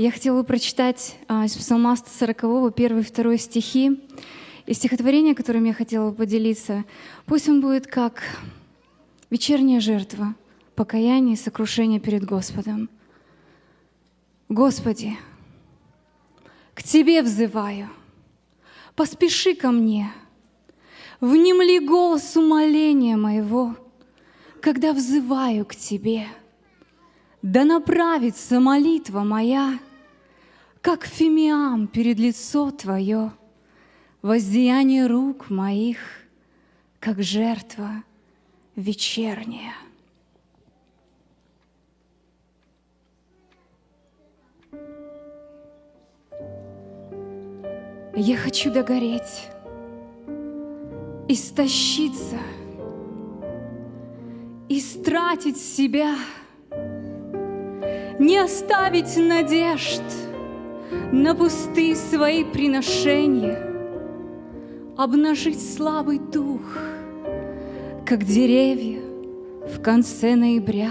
Я хотела бы прочитать а, из Псалма 140, 1 и 2 стихи. И стихотворение, которым я хотела бы поделиться, пусть он будет как вечерняя жертва, покаяние и сокрушение перед Господом. Господи, к Тебе взываю, поспеши ко мне, внемли голос умоления моего, когда взываю к Тебе. Да направится молитва моя, как фимиам перед лицо Твое, воздеяние рук моих, как жертва вечерняя. Я хочу догореть, истощиться, истратить себя, не оставить надежд на пустые свои приношения, обнажить слабый дух, как деревья в конце ноября,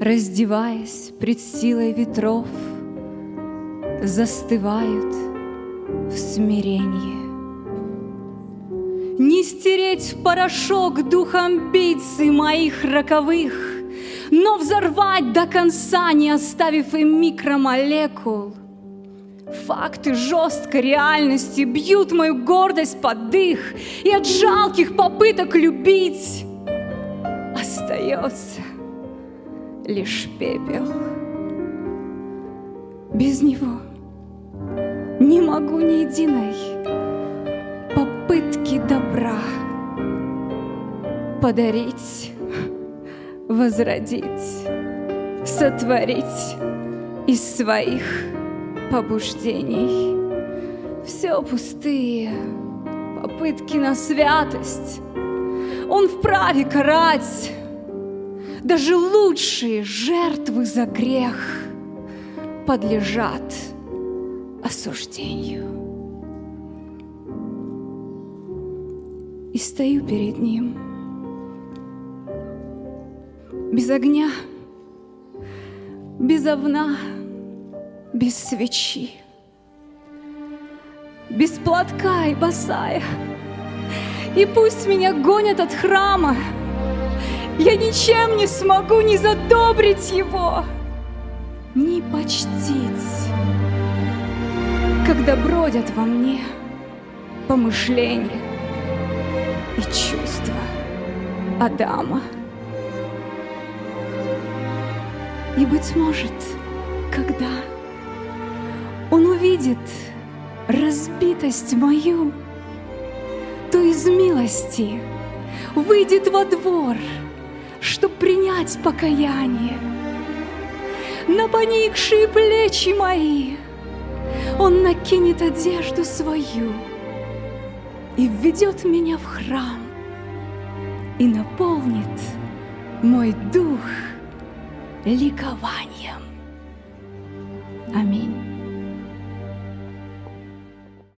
раздеваясь пред силой ветров, застывают — в смирении. Не стереть в порошок дух амбиций моих роковых, но взорвать до конца, не оставив им микромолекул. Факты жесткой реальности бьют мою гордость под дых, и от жалких попыток любить остается лишь пепел. Без него — не могу ни единой попытки добра подарить, возродить, сотворить из своих побуждений. Все пустые попытки на святость. Он вправе карать даже лучшие жертвы за грех подлежат – осуждению. И стою перед ним без огня, без овна, без свечи, без платка и босая. И пусть меня гонят от храма, я ничем не смогу ни задобрить его, ни почтить когда бродят во мне помышления и чувства Адама. И, быть может, когда он увидит разбитость мою, то из милости выйдет во двор, чтоб принять покаяние. На поникшие плечи мои — он накинет одежду свою и введет меня в храм и наполнит мой дух ликованием. Аминь.